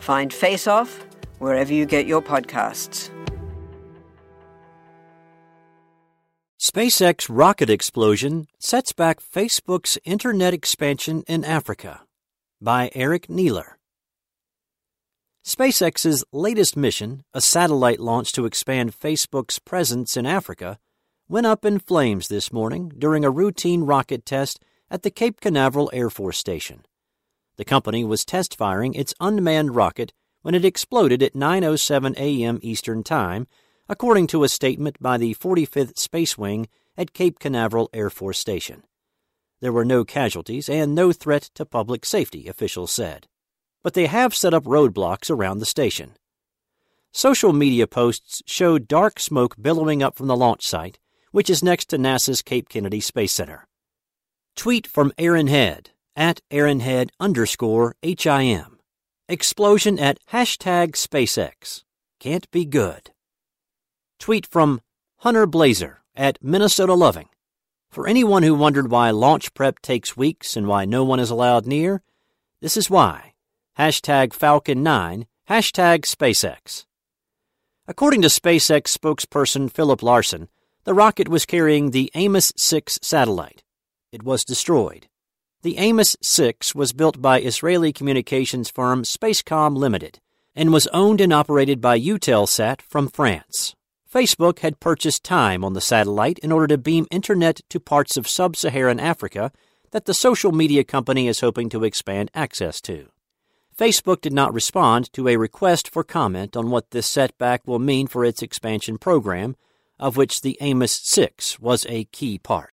Find Face Off wherever you get your podcasts. SpaceX rocket explosion sets back Facebook's internet expansion in Africa by Eric Niiler. SpaceX's latest mission, a satellite launch to expand Facebook's presence in Africa, went up in flames this morning during a routine rocket test at the Cape Canaveral Air Force Station. The company was test firing its unmanned rocket when it exploded at 9:07 a.m. Eastern Time, according to a statement by the 45th Space Wing at Cape Canaveral Air Force Station. There were no casualties and no threat to public safety, officials said. But they have set up roadblocks around the station. Social media posts showed dark smoke billowing up from the launch site, which is next to NASA's Cape Kennedy Space Center. Tweet from Aaron Head at Aaronhead underscore HIM. Explosion at hashtag SpaceX. Can't be good. Tweet from Hunter Blazer at Minnesota Loving. For anyone who wondered why launch prep takes weeks and why no one is allowed near, this is why. Hashtag Falcon 9, hashtag SpaceX. According to SpaceX spokesperson Philip Larson, the rocket was carrying the Amos 6 satellite. It was destroyed. The Amos 6 was built by Israeli communications firm Spacecom Limited and was owned and operated by Eutelsat from France. Facebook had purchased time on the satellite in order to beam internet to parts of sub Saharan Africa that the social media company is hoping to expand access to. Facebook did not respond to a request for comment on what this setback will mean for its expansion program, of which the Amos 6 was a key part.